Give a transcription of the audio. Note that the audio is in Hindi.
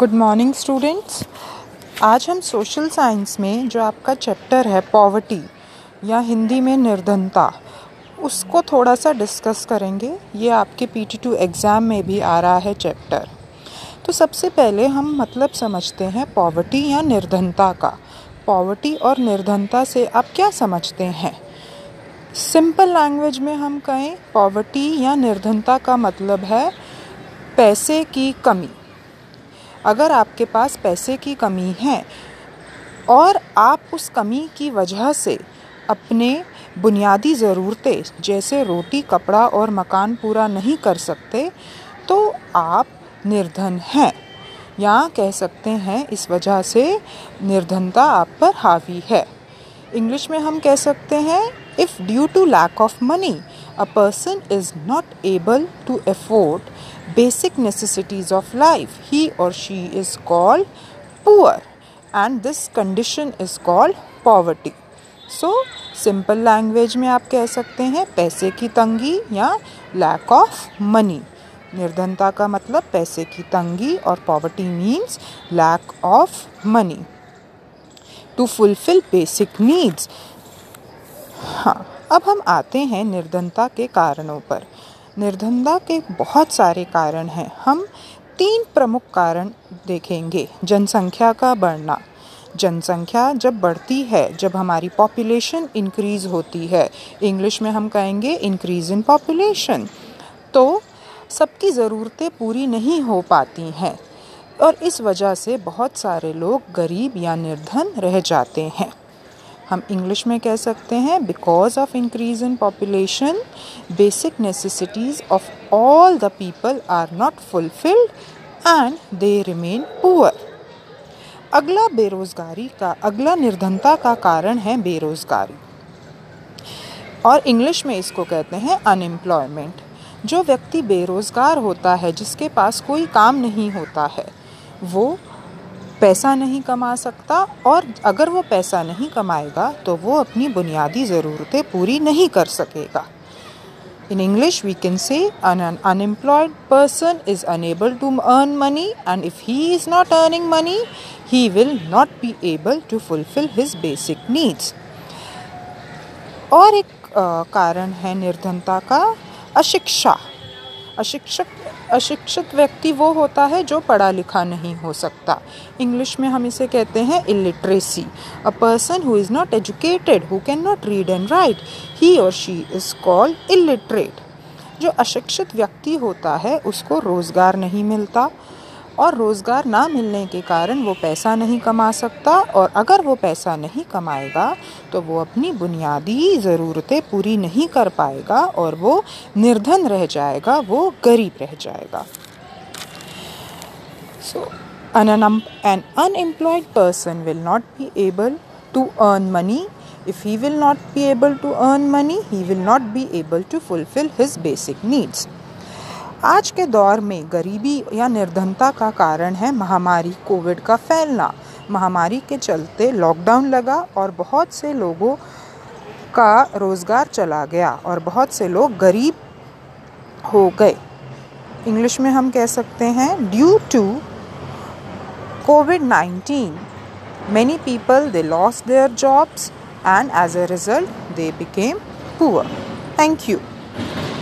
गुड मॉर्निंग स्टूडेंट्स आज हम सोशल साइंस में जो आपका चैप्टर है पॉवर्टी या हिंदी में निर्धनता, उसको थोड़ा सा डिस्कस करेंगे। ये आपके पी टी टू एग्ज़ाम में भी आ रहा है चैप्टर तो सबसे पहले हम मतलब समझते हैं पॉवर्टी या निर्धनता का। पॉवर्टी और निर्धनता से आप क्या समझते हैं? सिंपल लैंग्वेज में हम कहें पॉवर्टी या निर्धनता का मतलब है पैसे की कमी। अगर आपके पास पैसे की कमी है और आप उस कमी की वजह से अपने बुनियादी ज़रूरतें, जैसे रोटी, कपड़ा और मकान पूरा नहीं कर सकते तो आप निर्धन हैं। या कह सकते हैं, इस वजह से निर्धनता आप पर हावी है। इंग्लिश में हम कह सकते हैं if due to lack of money a person is not able to afford basic necessities of life, he or she is called poor, and this condition is called poverty. So simple language में आप कह सकते हैं पैसे की तंगी या लैक ऑफ़ मनी निर्धनता का मतलब पैसे की तंगी और poverty means lack of money to fulfil basic needs हाँ अब हम आते हैं निर्धनता के कारणों पर. निर्धनता के बहुत सारे कारण हैं। हम तीन प्रमुख कारण देखेंगे, जनसंख्या का बढ़ना। जनसंख्या जब बढ़ती है, जब हमारी पॉपुलेशन इंक्रीज़ होती है इंग्लिश में हम कहेंगे इंक्रीज़ इन पॉपुलेशन तो सबकी ज़रूरतें पूरी नहीं हो पाती हैं और इस वजह से बहुत सारे लोग गरीब या निर्धन रह जाते हैं। हम इंग्लिश में कह सकते हैं because of increase in population basic necessities of all the people are not fulfilled and they remain poor अगला बेरोज़गारी का, अगला निर्धनता का कारण है बेरोज़गारी। और इंग्लिश में इसको कहते हैं अनएम्प्लॉयमेंट जो व्यक्ति बेरोज़गार होता है, जिसके पास कोई काम नहीं होता है, वो पैसा नहीं कमा सकता और अगर वो पैसा नहीं कमाएगा तो वो अपनी बुनियादी ज़रूरतें पूरी नहीं कर सकेगा। In English we can say unemployed person is unable to earn money and if he is not earning money he will not be able to fulfil his basic needs और एक कारण है निर्धनता का, अशिक्षा। अशिक्षक अशिक्षित व्यक्ति वो होता है जो पढ़ा लिखा नहीं हो सकता। इंग्लिश में हम इसे कहते हैं illiteracy a person who is not educated who can not read and write he और शी इज़ कॉल्ड इलिटरेट जो अशिक्षित व्यक्ति होता है, उसको रोज़गार नहीं मिलता। और रोज़गार ना मिलने के कारण वो पैसा नहीं कमा सकता और अगर वो पैसा नहीं कमाएगा तो वो अपनी बुनियादी ज़रूरतें पूरी नहीं कर पाएगा और वो निर्धन रह जाएगा, वो गरीब रह जाएगा। So an unemployed person will not be able to earn money if he will not be able to earn money, he will not be able to fulfill his basic needs. आज के दौर में गरीबी या निर्धनता का कारण है महामारी, कोविड का फैलना। महामारी के चलते लॉकडाउन लगा और बहुत से लोगों का रोज़गार चला गया और बहुत से लोग गरीब हो गए। इंग्लिश में हम कह सकते हैं due to COVID nineteen many people they loss their jobs and as a result they became poor thank you